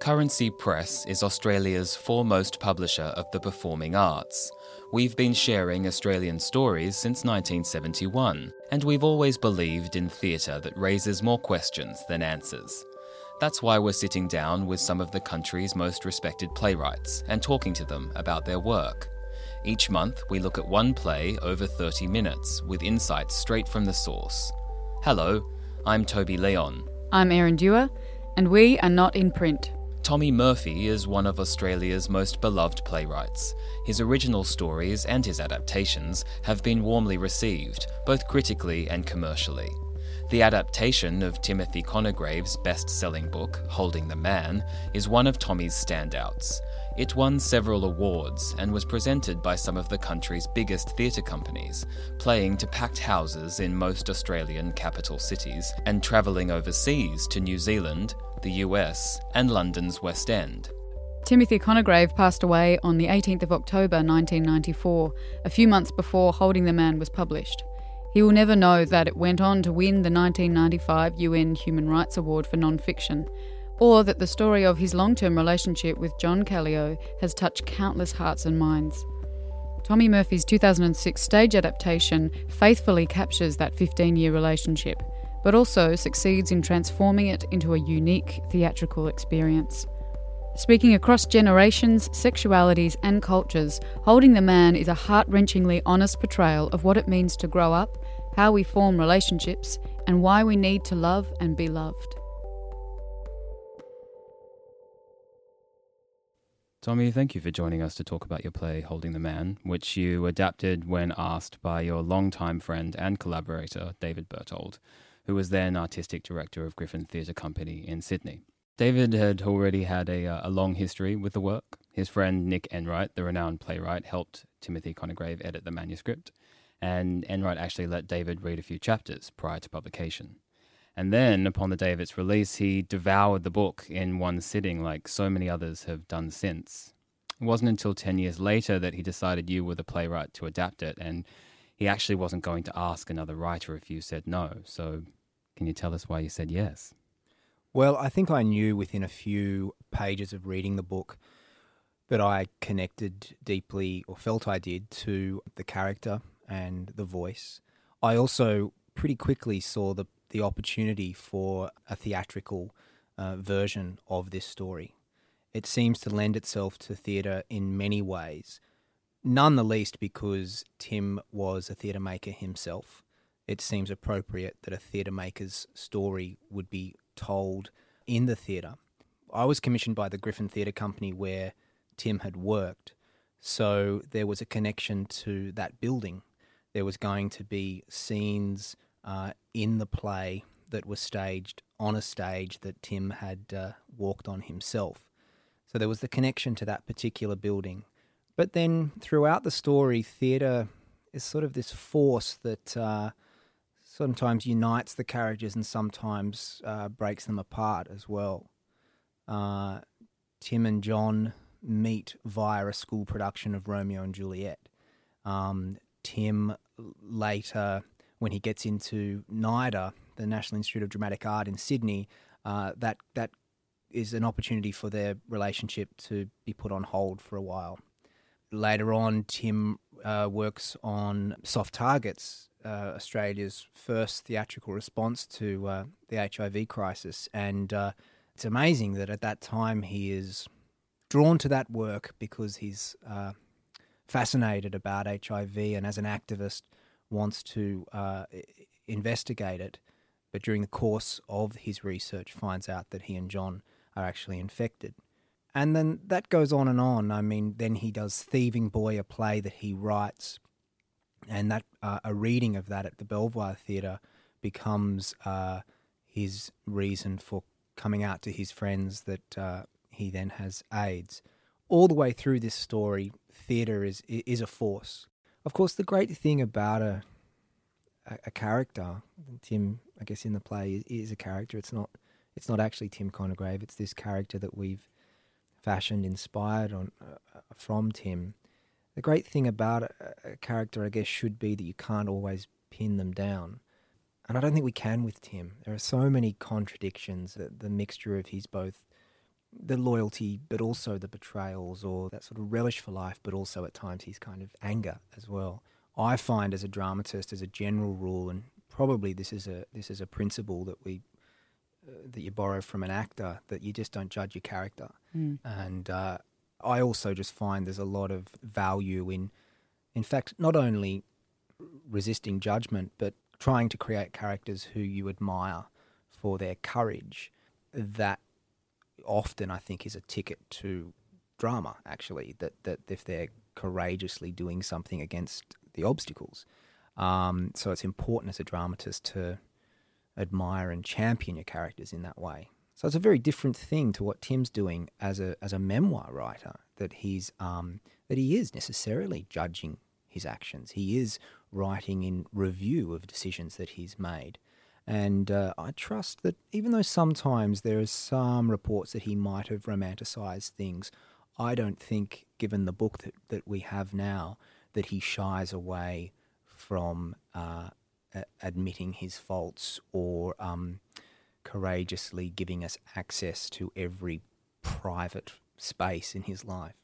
Currency Press is Australia's foremost publisher of the performing arts. We've been sharing Australian stories since 1971, and we've always believed in theatre that raises more questions than answers. That's why we're sitting down with some of the country's most respected playwrights and talking to them about their work. Each month, we look at one play over 30 minutes with insights straight from the source. Hello, I'm Toby Leon. I'm Erin Dewar, and we are not in print. Tommy Murphy is one of Australia's most beloved playwrights. His original stories and his adaptations have been warmly received, both critically and commercially. The adaptation of Timothy Conigrave's best selling book, Holding the Man, is one of Tommy's standouts. It won several awards and was presented by some of the country's biggest theatre companies, playing to packed houses in most Australian capital cities and travelling overseas to New Zealand, the US, and London's West End. Timothy Conigrave passed away on the 18th of October 1994, a few months before Holding the Man was published. He will never know that it went on to win the 1995 UN Human Rights Award for non-fiction, or that the story of his long term relationship with John Caleo has touched countless hearts and minds. Tommy Murphy's 2006 stage adaptation faithfully captures that 15 year relationship, but also succeeds in transforming it into a unique theatrical experience. Speaking across generations, sexualities, and cultures, Holding the Man is a heart wrenchingly honest portrayal of what it means to grow up, how we form relationships, and why we need to love and be loved. Tommy, thank you for joining us to talk about your play Holding the Man, which you adapted when asked by your longtime friend and collaborator, David Berthold, who was then artistic director of Griffin Theatre Company in Sydney. David had already had a, uh, a long history with the work. His friend Nick Enright, the renowned playwright, helped Timothy Conigrave edit the manuscript, and Enright actually let David read a few chapters prior to publication. And then, upon the day of its release, he devoured the book in one sitting, like so many others have done since. It wasn't until 10 years later that he decided you were the playwright to adapt it, and he actually wasn't going to ask another writer if you said no. So, can you tell us why you said yes? Well, I think I knew within a few pages of reading the book that I connected deeply, or felt I did, to the character and the voice. I also pretty quickly saw the, the opportunity for a theatrical uh, version of this story. It seems to lend itself to theatre in many ways, none the least because Tim was a theatre maker himself. It seems appropriate that a theatre maker's story would be told in the theatre. I was commissioned by the Griffin Theatre Company where Tim had worked, so there was a connection to that building. There was going to be scenes uh, in the play that was staged on a stage that Tim had uh, walked on himself. So there was the connection to that particular building. But then throughout the story, theatre is sort of this force that uh, sometimes unites the characters and sometimes uh, breaks them apart as well. Uh, Tim and John meet via a school production of Romeo and Juliet. Um, Tim later, when he gets into NIDA, the National Institute of Dramatic Art in Sydney, uh, that that is an opportunity for their relationship to be put on hold for a while. Later on, Tim uh, works on Soft Targets, uh, Australia's first theatrical response to uh, the HIV crisis. And uh, it's amazing that at that time he is drawn to that work because he's uh, fascinated about HIV and as an activist wants to uh, investigate it. But during the course of his research, finds out that he and John are actually infected. And then that goes on and on. I mean, then he does Thieving Boy, a play that he writes and that uh, a reading of that at the Belvoir Theatre becomes uh, his reason for coming out to his friends that uh, he then has AIDS. All the way through this story, theatre is is a force. Of course, the great thing about a a, a character, Tim, I guess in the play is, is, a character. It's not it's not actually Tim Conigrave. It's this character that we've fashioned, inspired on uh, from Tim the great thing about a, a character, I guess, should be that you can't always pin them down. And I don't think we can with Tim. There are so many contradictions, the, the mixture of his both the loyalty, but also the betrayals or that sort of relish for life, but also at times his kind of anger as well. I find as a dramatist, as a general rule, and probably this is a this is a principle that we uh, that you borrow from an actor that you just don't judge your character. Mm. And uh, I also just find there's a lot of value in, in fact, not only resisting judgment, but trying to create characters who you admire for their courage. That often, I think, is a ticket to drama. Actually, that that if they're courageously doing something against the obstacles. Um, so it's important as a dramatist to admire and champion your characters in that way. So it's a very different thing to what Tim's doing as a as a memoir writer. That he's um, that he is necessarily judging his actions. He is writing in review of decisions that he's made. And uh, I trust that even though sometimes there are some reports that he might have romanticized things, I don't think, given the book that, that we have now, that he shies away from uh, a- admitting his faults or um, courageously giving us access to every private space in his life.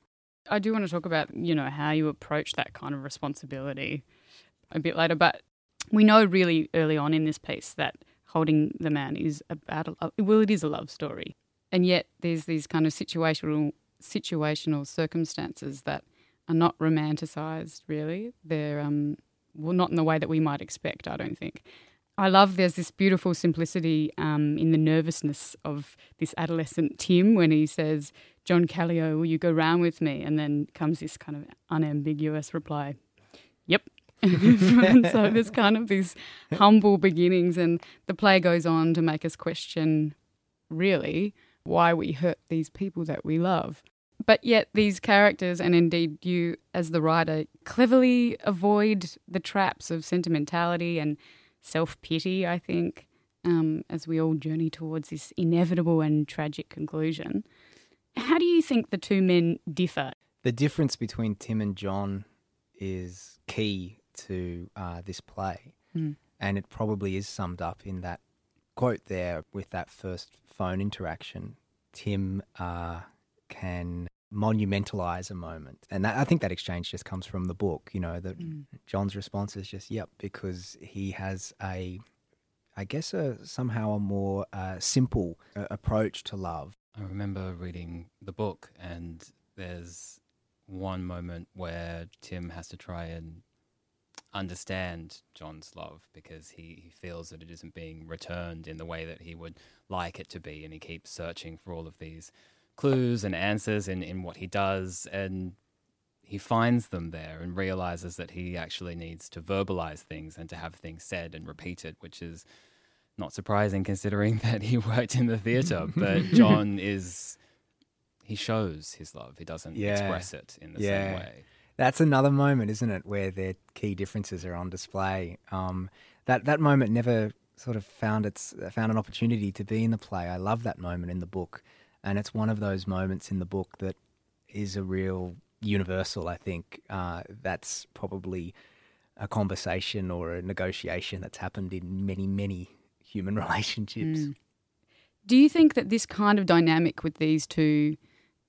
I do want to talk about, you know, how you approach that kind of responsibility a bit later, but we know really early on in this piece that holding the man is about a, well, it is a love story, and yet there's these kind of situational situational circumstances that are not romanticized. Really, they're um, well, not in the way that we might expect. I don't think. I love there's this beautiful simplicity um, in the nervousness of this adolescent Tim when he says, John Caleo, will you go round with me? And then comes this kind of unambiguous reply, Yep. so there's kind of these humble beginnings, and the play goes on to make us question really why we hurt these people that we love. But yet, these characters, and indeed you as the writer, cleverly avoid the traps of sentimentality and self pity, I think, um, as we all journey towards this inevitable and tragic conclusion. How do you think the two men differ? The difference between Tim and John is key to uh, this play. Mm. And it probably is summed up in that quote there with that first phone interaction. Tim uh, can monumentalize a moment. And that, I think that exchange just comes from the book, you know, that Mm. John's response is just, yep, because he has a, I guess, a somehow a more uh, simple uh, approach to love. I remember reading the book, and there's one moment where Tim has to try and understand John's love because he, he feels that it isn't being returned in the way that he would like it to be, and he keeps searching for all of these clues and answers in, in what he does, and he finds them there and realizes that he actually needs to verbalize things and to have things said and repeated, which is not surprising considering that he worked in the theater. But John is he shows his love. He doesn't Yeah. express it in the Yeah. same way. That's another moment, isn't it, where their key differences are on display. Um, that that moment never sort of found its found an opportunity to be in the play. I love that moment in the book, and it's one of those moments in the book that is a real universal. I think uh, that's probably a conversation or a negotiation that's happened in many many human relationships. Mm. Do you think that this kind of dynamic with these two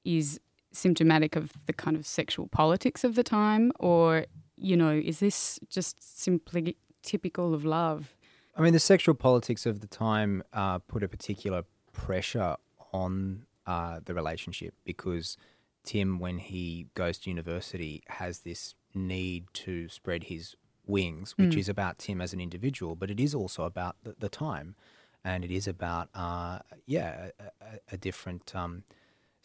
is symptomatic of the kind of sexual politics of the time, or you know, is this just simply typical of love? I mean, the sexual politics of the time uh, put a particular pressure on uh, the relationship because Tim, when he goes to university, has this need to spread his wings, which Mm. is about Tim as an individual, but it is also about the, the time, and it is about uh, yeah a, a, a different um,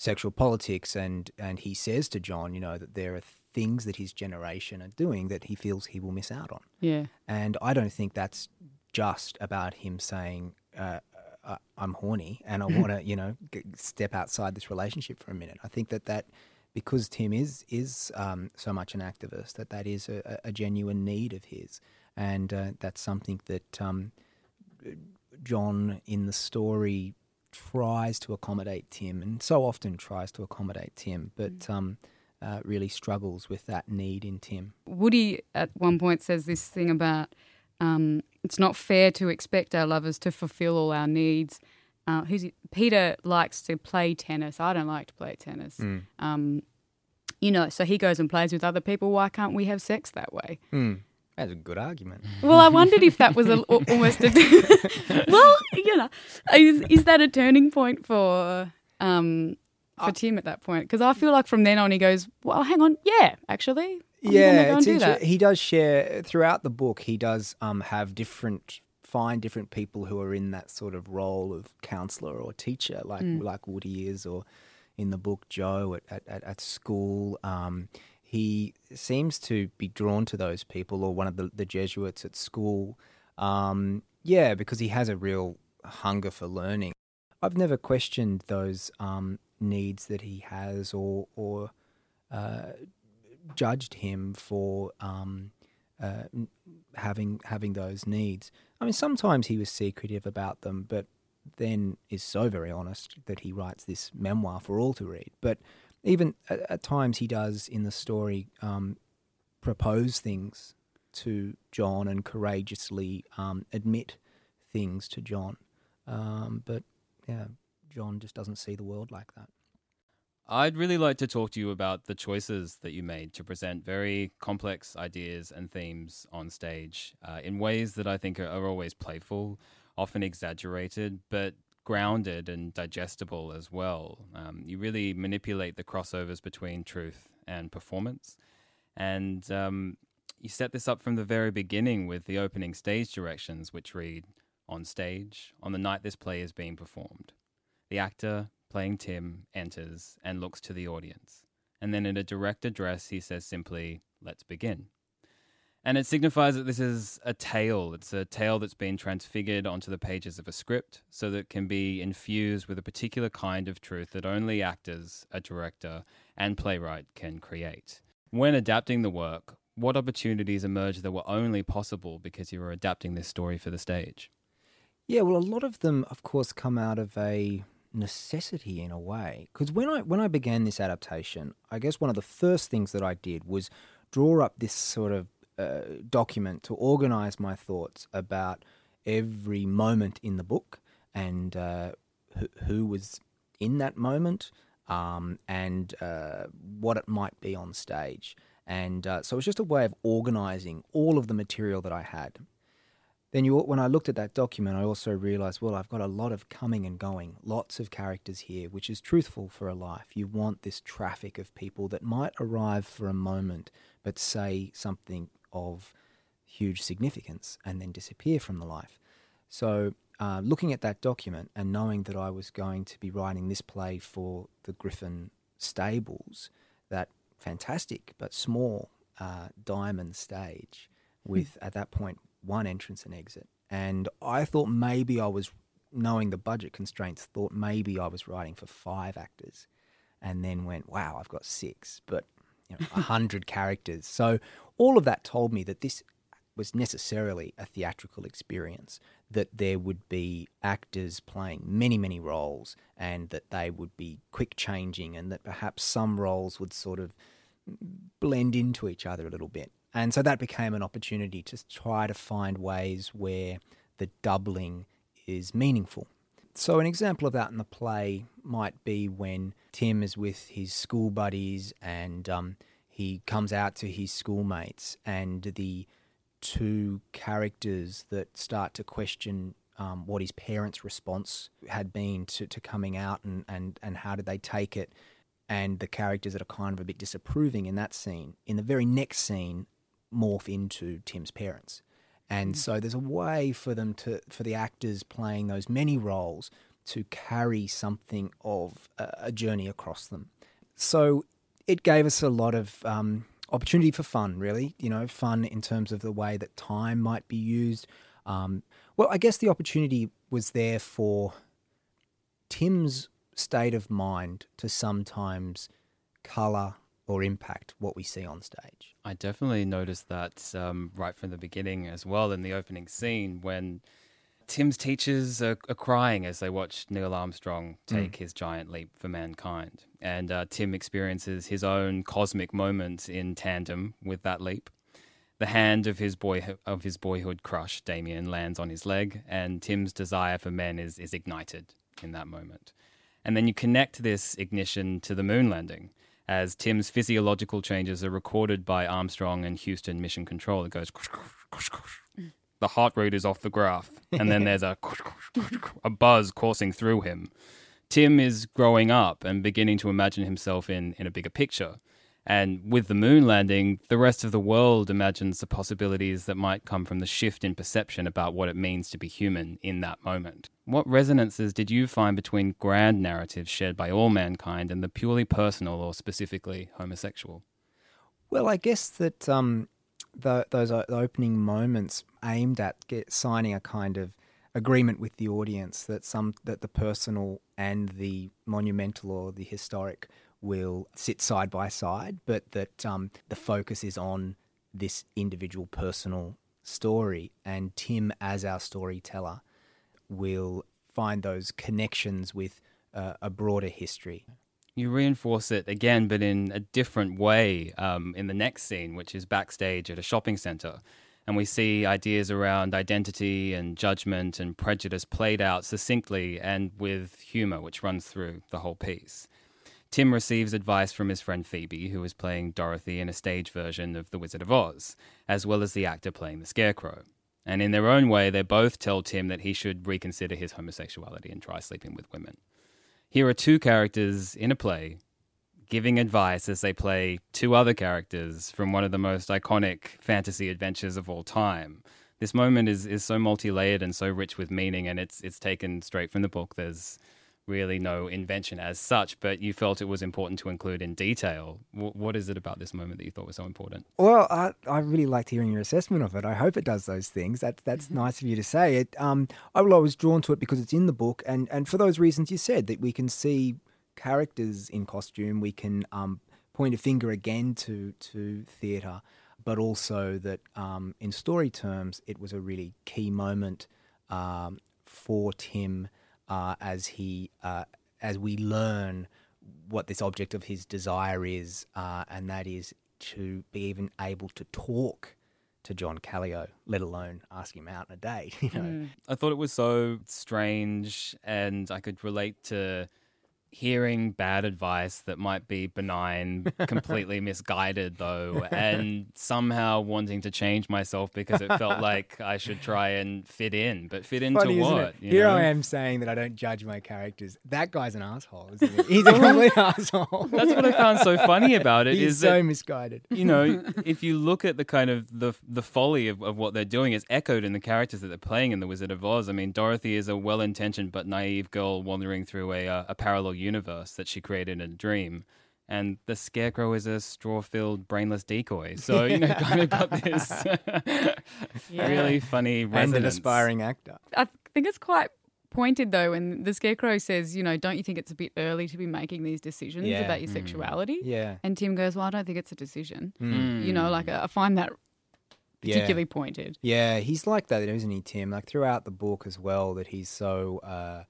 sexual politics, and and he says to John, you know, that there are things that his generation are doing that he feels he will miss out on. Yeah. And I don't think that's just about him saying, uh, uh, I'm horny and I want to, you know, g- step outside this relationship for a minute. I think that that, because Tim is is um, so much an activist, that that is a, a genuine need of his, and uh, that's something that um, John in the story tries to accommodate Tim, and so often tries to accommodate Tim, but um, uh, really struggles with that need in Tim. Woody at one point says this thing about um, it's not fair to expect our lovers to fulfill all our needs uh, who's? Peter likes to play tennis. I don't like to play tennis. Mm. Um, you know, so he goes and plays with other people. Why can't we have sex that way? Mm. That's a good argument. Well, I wondered if that was a, almost a. well, you know, is, is that a turning point for um, for I- Tim at that point? Because I feel like from then on he goes, well, hang on, yeah, actually, I'm yeah, go it's do he does share throughout the book. He does um, have different find different people who are in that sort of role of counselor or teacher, like Mm. like Woody is, or in the book Joe at at, at, at school. Um, he seems to be drawn to those people, or one of the, the Jesuits at school. Um, yeah, because he has a real hunger for learning. I've never questioned those um, needs that he has, or or uh, judged him for um, uh, having having those needs. I mean, sometimes he was secretive about them, but then is so very honest that he writes this memoir for all to read. But even at, at times, he does in the story um, propose things to John and courageously um, admit things to John. Um, but yeah, John just doesn't see the world like that. I'd really like to talk to you about the choices that you made to present very complex ideas and themes on stage uh, in ways that I think are, are always playful, often exaggerated, but grounded and digestible as well. Um, you really manipulate the crossovers between truth and performance. And um, you set this up from the very beginning with the opening stage directions, which read On stage, on the night this play is being performed. The actor, playing Tim, enters and looks to the audience. And then in a direct address, he says simply, Let's begin. And it signifies that this is a tale. It's a tale that's been transfigured onto the pages of a script so that it can be infused with a particular kind of truth that only actors, a director, and playwright can create. When adapting the work, what opportunities emerged that were only possible because you were adapting this story for the stage? Yeah, well, a lot of them, of course, come out of a necessity in a way. Because when I when I began this adaptation, I guess one of the first things that I did was draw up this sort of uh, document to organize my thoughts about every moment in the book and uh, who, who was in that moment um, and uh, what it might be on stage. And uh, so it was just a way of organizing all of the material that I had. Then you, when I looked at that document, I also realized, well, I've got a lot of coming and going, lots of characters here, which is truthful for a life. You want this traffic of people that might arrive for a moment, but say something of huge significance and then disappear from the life. So, uh, looking at that document and knowing that I was going to be writing this play for the Griffin stables, that fantastic but small uh, diamond stage with, at that point, one entrance and exit. And I thought maybe I was, knowing the budget constraints, thought maybe I was writing for five actors. And then went, wow, I've got six, but you know, a hundred characters. So all of that told me that this was necessarily a theatrical experience, that there would be actors playing many, many roles, and that they would be quick changing, and that perhaps some roles would sort of blend into each other a little bit. And so that became an opportunity to try to find ways where the doubling is meaningful. So, an example of that in the play might be when Tim is with his school buddies and um, he comes out to his schoolmates, and the two characters that start to question um, what his parents' response had been to, to coming out and, and, and how did they take it, and the characters that are kind of a bit disapproving in that scene. In the very next scene, morph into Tim's parents. And so there's a way for them to, for the actors playing those many roles to carry something of a, a journey across them. So it gave us a lot of um, opportunity for fun, really. You know, fun in terms of the way that time might be used. Um, well, I guess the opportunity was there for Tim's state of mind to sometimes colour or impact what we see on stage. I definitely noticed that um, right from the beginning as well in the opening scene when Tim's teachers are, are crying as they watch Neil Armstrong take his giant leap for mankind. And uh, Tim experiences his own cosmic moment in tandem with that leap. The hand of his boy of his boyhood crush, Damien, lands on his leg, and Tim's desire for men is, is ignited. in that moment. And then you connect this ignition to the moon landing as Tim's physiological changes are recorded by Armstrong and Houston Mission Control. It goes, the heart rate is off the graph. And then there's a, a buzz coursing through him. Tim is growing up and beginning to imagine himself in, in a bigger picture. And with the moon landing, the rest of the world imagines the possibilities that might come from the shift in perception about what it means to be human in that moment. What resonances did you find between grand narratives shared by all mankind and the purely personal or specifically homosexual? Well, I guess that um, the, those opening moments aimed at get, signing a kind of agreement with the audience that some that the personal and the monumental or the historic will sit side by side, but that um, the focus is on this individual personal story, and Tim, as our storyteller, will find those connections with uh, a broader history. You reinforce it again, but in a different way um, in the next scene, which is backstage at a shopping center. And we see ideas around identity and judgment and prejudice played out succinctly and with humor, which runs through the whole piece. Tim receives advice from his friend Phoebe, who is playing Dorothy in a stage version of The Wizard of Oz, as well as the actor playing the Scarecrow. And in their own way, they both tell Tim that he should reconsider his homosexuality and try sleeping with women. Here are two characters in a play giving advice as they play two other characters from one of the most iconic fantasy adventures of all time. This moment is, is so multi layered and so rich with meaning, and it's it's taken straight from the book. There's really no invention as such, but you felt it was important to include in detail. W- what is it about this moment that you thought was so important? Well, I, I really liked hearing your assessment of it. I hope it does those things. That, that's mm-hmm. nice of you to say. It, um, I, well, I was drawn to it because it's in the book, and, and for those reasons you said, that we can see characters in costume, we can um, point a finger again to, to theatre, but also that um, in story terms, it was a really key moment um, for Tim uh, as he uh, as we learn what this object of his desire is, uh, and that is to be even able to talk to John Caleo, let alone ask him out on a date. You know, mm. I thought it was so strange, and I could relate to hearing bad advice that might be benign, completely misguided though, and somehow wanting to change myself because it felt like I should try and fit in. But fit into Funny, what? Here know? I am saying that I don't judge my characters. That guy's an asshole, isn't he? He's a complete asshole. That's what I found so funny about it. He's is so that, misguided. You know, if you look at the kind of the the folly of, of what they're doing, it's echoed in the characters that they're playing in The Wizard of Oz. I mean, Dorothy is a well-intentioned but naive girl wandering through a, uh, a parallel universe that she created in a dream. And the scarecrow is a straw-filled, brainless decoy. So you know, kind of got this yeah. really funny resonance. and an aspiring actor. I think it's quite pointed though when the scarecrow says you know don't you think it's a bit early to be making these decisions yeah. about your mm. sexuality yeah and tim goes well i don't think it's a decision mm. you know like i find that particularly yeah. pointed yeah he's like that isn't he tim like throughout the book as well that he's so uh,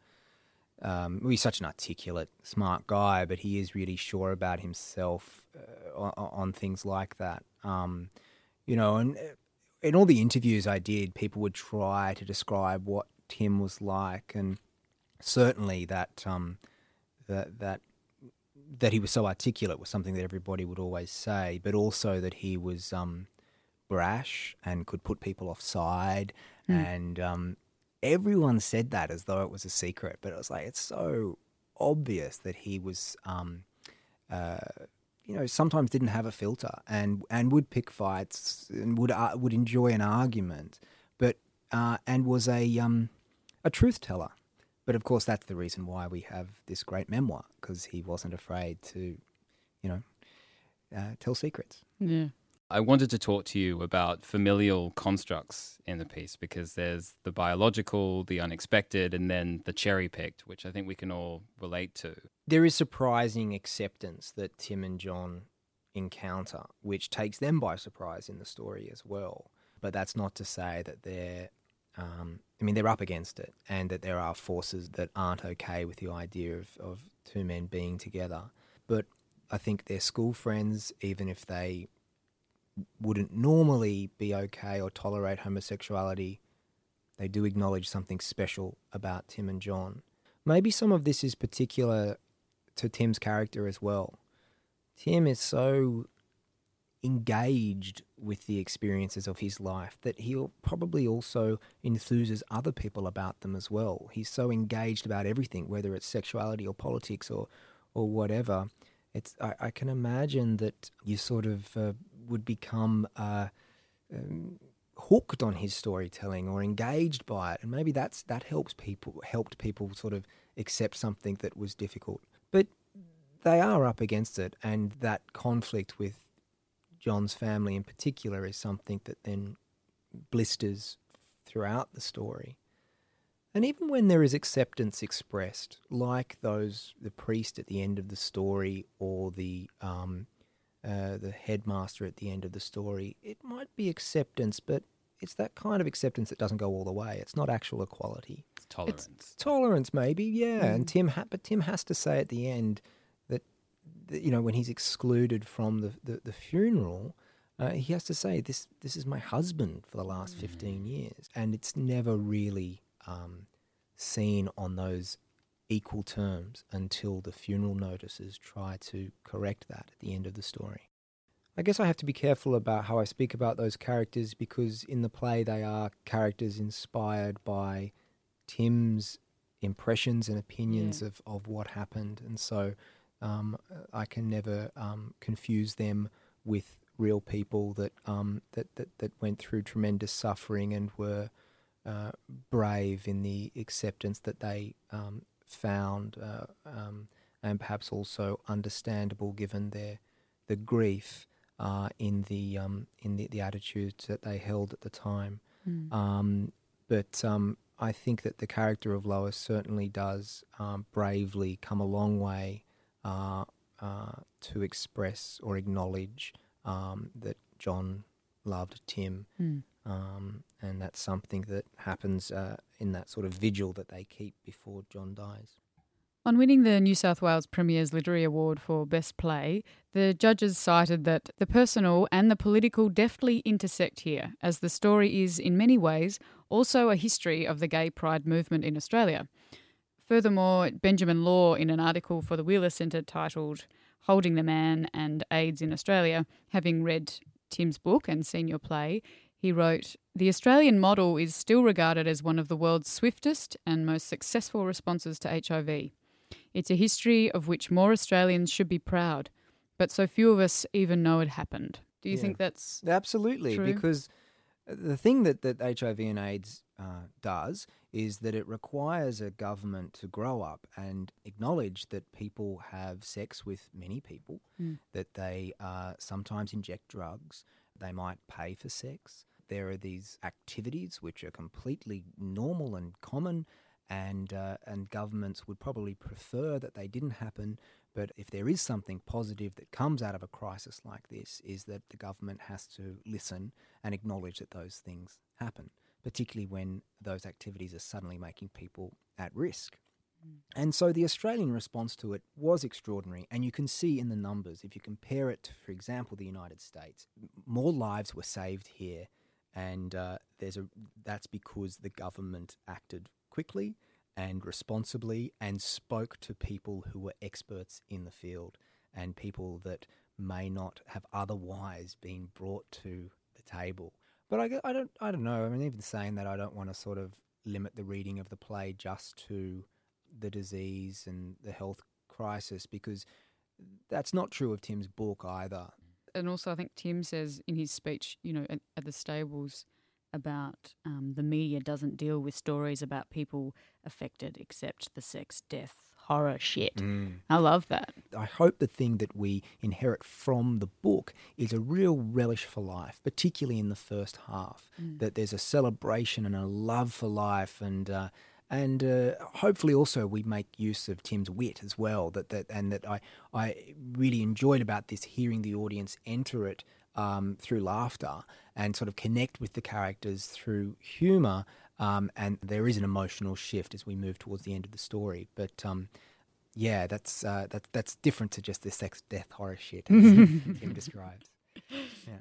um, well, he's such an articulate, smart guy, but he is really sure about himself uh, on, on, things like that. Um, you know, and uh, in all the interviews I did, people would try to describe what Tim was like, and certainly that um, that that that he was so articulate was something that everybody would always say, but also that he was um, brash and could put people offside, mm. and um, everyone said that as though it was a secret, but it was like it's so obvious that he was, um, uh, you know, sometimes didn't have a filter and and would pick fights and would uh, would enjoy an argument, but uh, and was a um, a truth teller. But of course, that's the reason why we have this great memoir because he wasn't afraid to, you know, uh, tell secrets. Yeah. I wanted to talk to you about familial constructs in the piece because there's the biological, the unexpected, and then the cherry picked, which I think we can all relate to. There is surprising acceptance that Tim and John encounter, which takes them by surprise in the story as well. But that's not to say that they're, um, I mean, they're up against it and that there are forces that aren't okay with the idea of, of two men being together. But I think they're school friends, even if they wouldn't normally be okay or tolerate homosexuality, they do acknowledge something special about Tim and John. maybe some of this is particular to Tim's character as well. Tim is so engaged with the experiences of his life that he'll probably also enthuses other people about them as well. He's so engaged about everything, whether it's sexuality or politics or or whatever. It's I, I can imagine that you sort of uh, would become uh, um, hooked on his storytelling or engaged by it, and maybe that's that helps people helped people sort of accept something that was difficult. But they are up against it, and that conflict with John's family in particular is something that then blisters throughout the story. And even when there is acceptance expressed, like those the priest at the end of the story or the um, uh, the headmaster at the end of the story, it might be acceptance, but it's that kind of acceptance that doesn't go all the way. It's not actual equality. It's tolerance. It's tolerance, maybe, yeah. Mm. And Tim, ha- but Tim has to say at the end that, that you know, when he's excluded from the the, the funeral, uh, he has to say this this is my husband for the last mm. fifteen years, and it's never really um, seen on those equal terms until the funeral notices try to correct that at the end of the story. I guess I have to be careful about how I speak about those characters because in the play they are characters inspired by Tim's impressions and opinions yeah. of, of what happened. And so um, I can never um, confuse them with real people that, um, that, that, that went through tremendous suffering and were uh, brave in the acceptance that they um, found, uh, um, and perhaps also understandable given their the grief uh, in the um, in the, the attitudes that they held at the time. Mm. but um, I think that the character of Lois certainly does um, bravely come a long way uh, uh, to express or acknowledge that John loved Tim. Mm. Um, and that's something that happens uh, in that sort of vigil that they keep before John dies. On winning the New South Wales Premier's Literary Award for Best Play, the judges cited that the personal and the political deftly intersect here, as the story is, in many ways, also a history of the gay pride movement in Australia. Furthermore, Benjamin Law, in an article for the Wheeler Centre titled Holding the Man and AIDS in Australia, having read Tim's book and seen your play, he wrote, The Australian model is still regarded as one of the world's swiftest and most successful responses to HIV. It's a history of which more Australians should be proud, but so few of us even know it happened. Do you yeah. think that's absolutely true? because the thing that, that HIV and AIDS uh, does is that it requires a government to grow up and acknowledge that people have sex with many people, mm. that they uh, sometimes inject drugs, they might pay for sex, there are these activities which are completely normal and common, and uh, and governments would probably prefer that they didn't happen. But if there is something positive that comes out of a crisis like this, is that the government has to listen and acknowledge that those things happen, particularly when those activities are suddenly making people at risk. Mm. And so the Australian response to it was extraordinary, and you can see in the numbers. If you compare it to, for example, the United States, more lives were saved here and uh, there's a that's because the government acted quickly and responsibly and spoke to people who were experts in the field and people that may not have otherwise been brought to the table. But I, I don't I don't know. I mean, even saying that, I don't want to sort of limit the reading of the play just to the disease and the health crisis because that's not true of Tim's book either and also I think Tim says in his speech, you know, at, at the stables about um, the media doesn't deal with stories about people affected except the sex, death, horror shit. Mm. I love that. I hope the thing that we inherit from the book is a real relish for life, particularly in the first half. Mm. That there's a celebration and a love for life and. Uh, and uh, hopefully also we make use of Tim's wit as well. That that and that I I really enjoyed about this hearing the audience enter it um, through laughter and sort of connect with the characters through humour. Um, and there is an emotional shift as we move towards the end of the story. But um, yeah, that's uh, that, that's different to just the sex, death, horror shit as Tim describes. Yeah.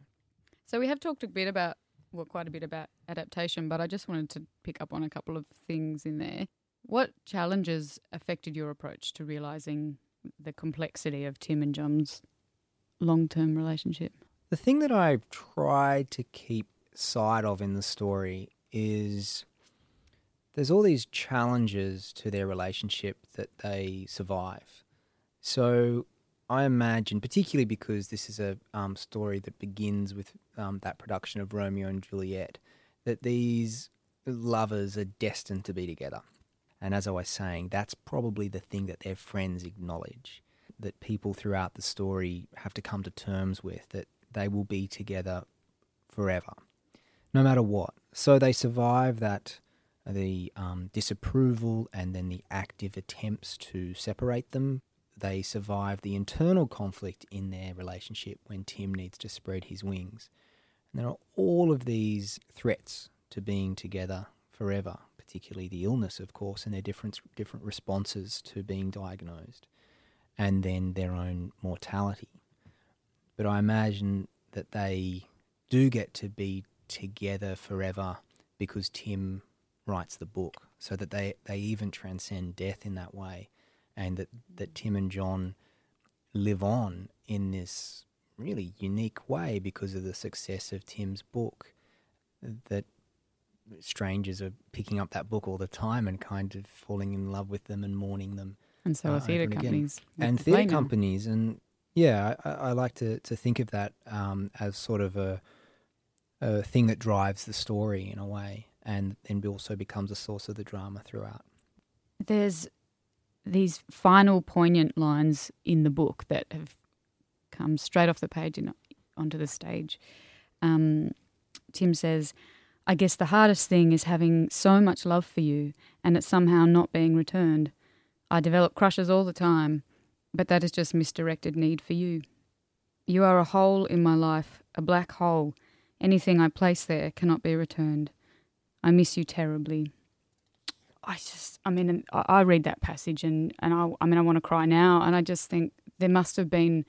So we have talked a bit about well, quite a bit about adaptation, but I just wanted to pick up on a couple of things in there. What challenges affected your approach to realizing the complexity of Tim and John's long term relationship? The thing that I've tried to keep sight of in the story is there's all these challenges to their relationship that they survive. So I imagine, particularly because this is a um, story that begins with um, that production of Romeo and Juliet, that these lovers are destined to be together. And as I was saying, that's probably the thing that their friends acknowledge, that people throughout the story have to come to terms with, that they will be together forever, no matter what. So they survive that the um, disapproval and then the active attempts to separate them. They survive the internal conflict in their relationship when Tim needs to spread his wings. And there are all of these threats to being together forever, particularly the illness, of course, and their different different responses to being diagnosed, and then their own mortality. But I imagine that they do get to be together forever because Tim writes the book, so that they, they even transcend death in that way, and that, that Tim and John live on in this really unique way because of the success of Tim's book. That strangers are picking up that book all the time and kind of falling in love with them and mourning them. And so uh, are theatre over and again. companies. and theatre companies, and yeah, I, I like to, to think of that um, as sort of a, a thing that drives the story in a way, and then also becomes a source of the drama throughout. There's these final poignant lines in the book that have come straight off the page and onto the stage. Um, Tim says, I guess the hardest thing is having so much love for you and it somehow not being returned. I develop crushes all the time, but that is just misdirected need for you. You are a hole in my life, a black hole. Anything I place there cannot be returned. I miss you terribly. I just, I mean, I read that passage and, and I, I mean, I want to cry now. And I just think there must have been,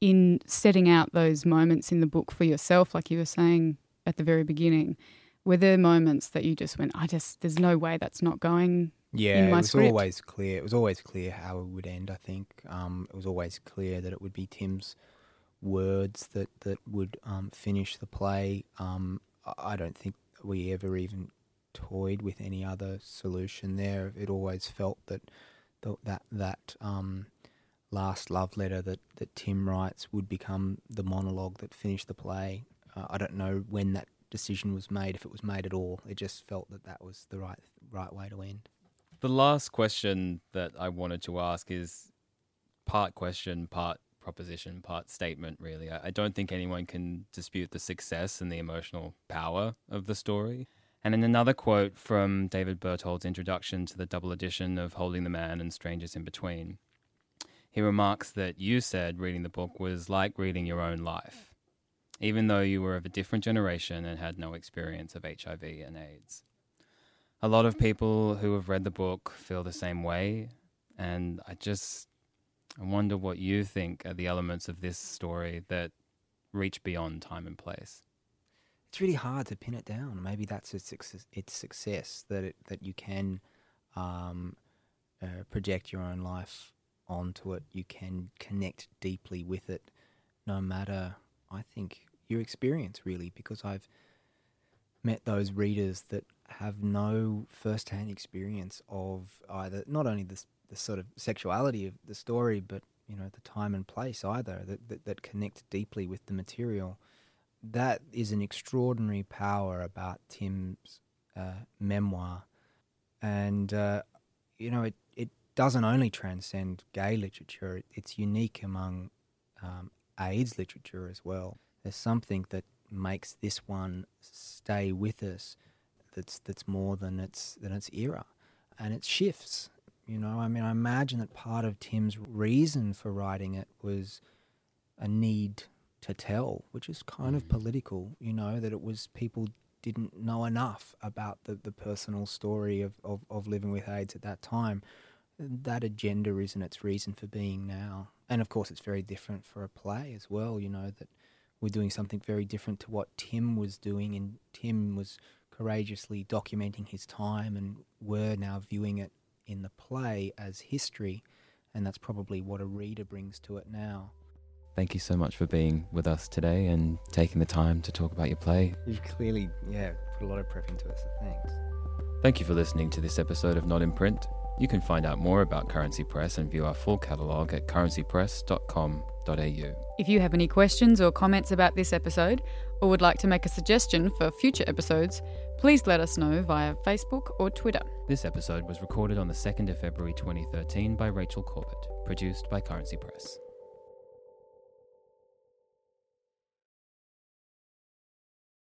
in setting out those moments in the book for yourself, like you were saying at the very beginning, were there moments that you just went, I just, there's no way that's not going Yeah, it was script. always clear. It was always clear how it would end. I think um, it was always clear that it would be Tim's words that that would um, finish the play. Um, I- I don't think we ever even toyed with any other solution there. It always felt that the, that that um, last love letter that, that Tim writes would become the monologue that finished the play. Uh, I don't know when that decision was made, if it was made at all. It just felt that that was the right right way to end. The last question that I wanted to ask is part question, part proposition, part statement, really. I, I don't think anyone can dispute the success and the emotional power of the story. And in another quote from David Berthold's introduction to the double edition of Holding the Man and Strangers in Between, he remarks that you said reading the book was like reading your own life, even though you were of a different generation and had no experience of HIV and AIDS. A lot of people who have read the book feel the same way, and I just I wonder what you think are the elements of this story that reach beyond time and place. it's really hard to pin it down. Maybe that's its success, its success that it, that you can um, uh, project your own life onto it. You can connect deeply with it, no matter I think your experience really. Because I've met those readers that have no first-hand experience of either not only the, the sort of sexuality of the story, but you know the time and place either that, that, that connect deeply with the material that is an extraordinary power about Tim's uh, memoir, and uh, you know it it doesn't only transcend gay literature; it, it's unique among um, AIDS literature as well. There's something that makes this one stay with us. That's that's more than its than its era, and it shifts. You know, I mean, I imagine that part of Tim's reason for writing it was a need to tell, which is kind of mm. political, you know, that it was people didn't know enough about the, the personal story of, of, of living with AIDS at that time. That agenda isn't its reason for being now. And of course, it's very different for a play as well, you know, that we're doing something very different to what Tim was doing, and Tim was courageously documenting his time, and we're now viewing it in the play as history, and that's probably what a reader brings to it now. Thank you so much for being with us today and taking the time to talk about your play. You've clearly, yeah, put a lot of prep into it, so thanks. Thank you for listening to this episode of Not in Print. You can find out more about Currency Press and view our full catalogue at currencypress.com.au. If you have any questions or comments about this episode, or would like to make a suggestion for future episodes, please let us know via Facebook or Twitter. This episode was recorded on the 2nd of February 2013 by Rachel Corbett, produced by Currency Press.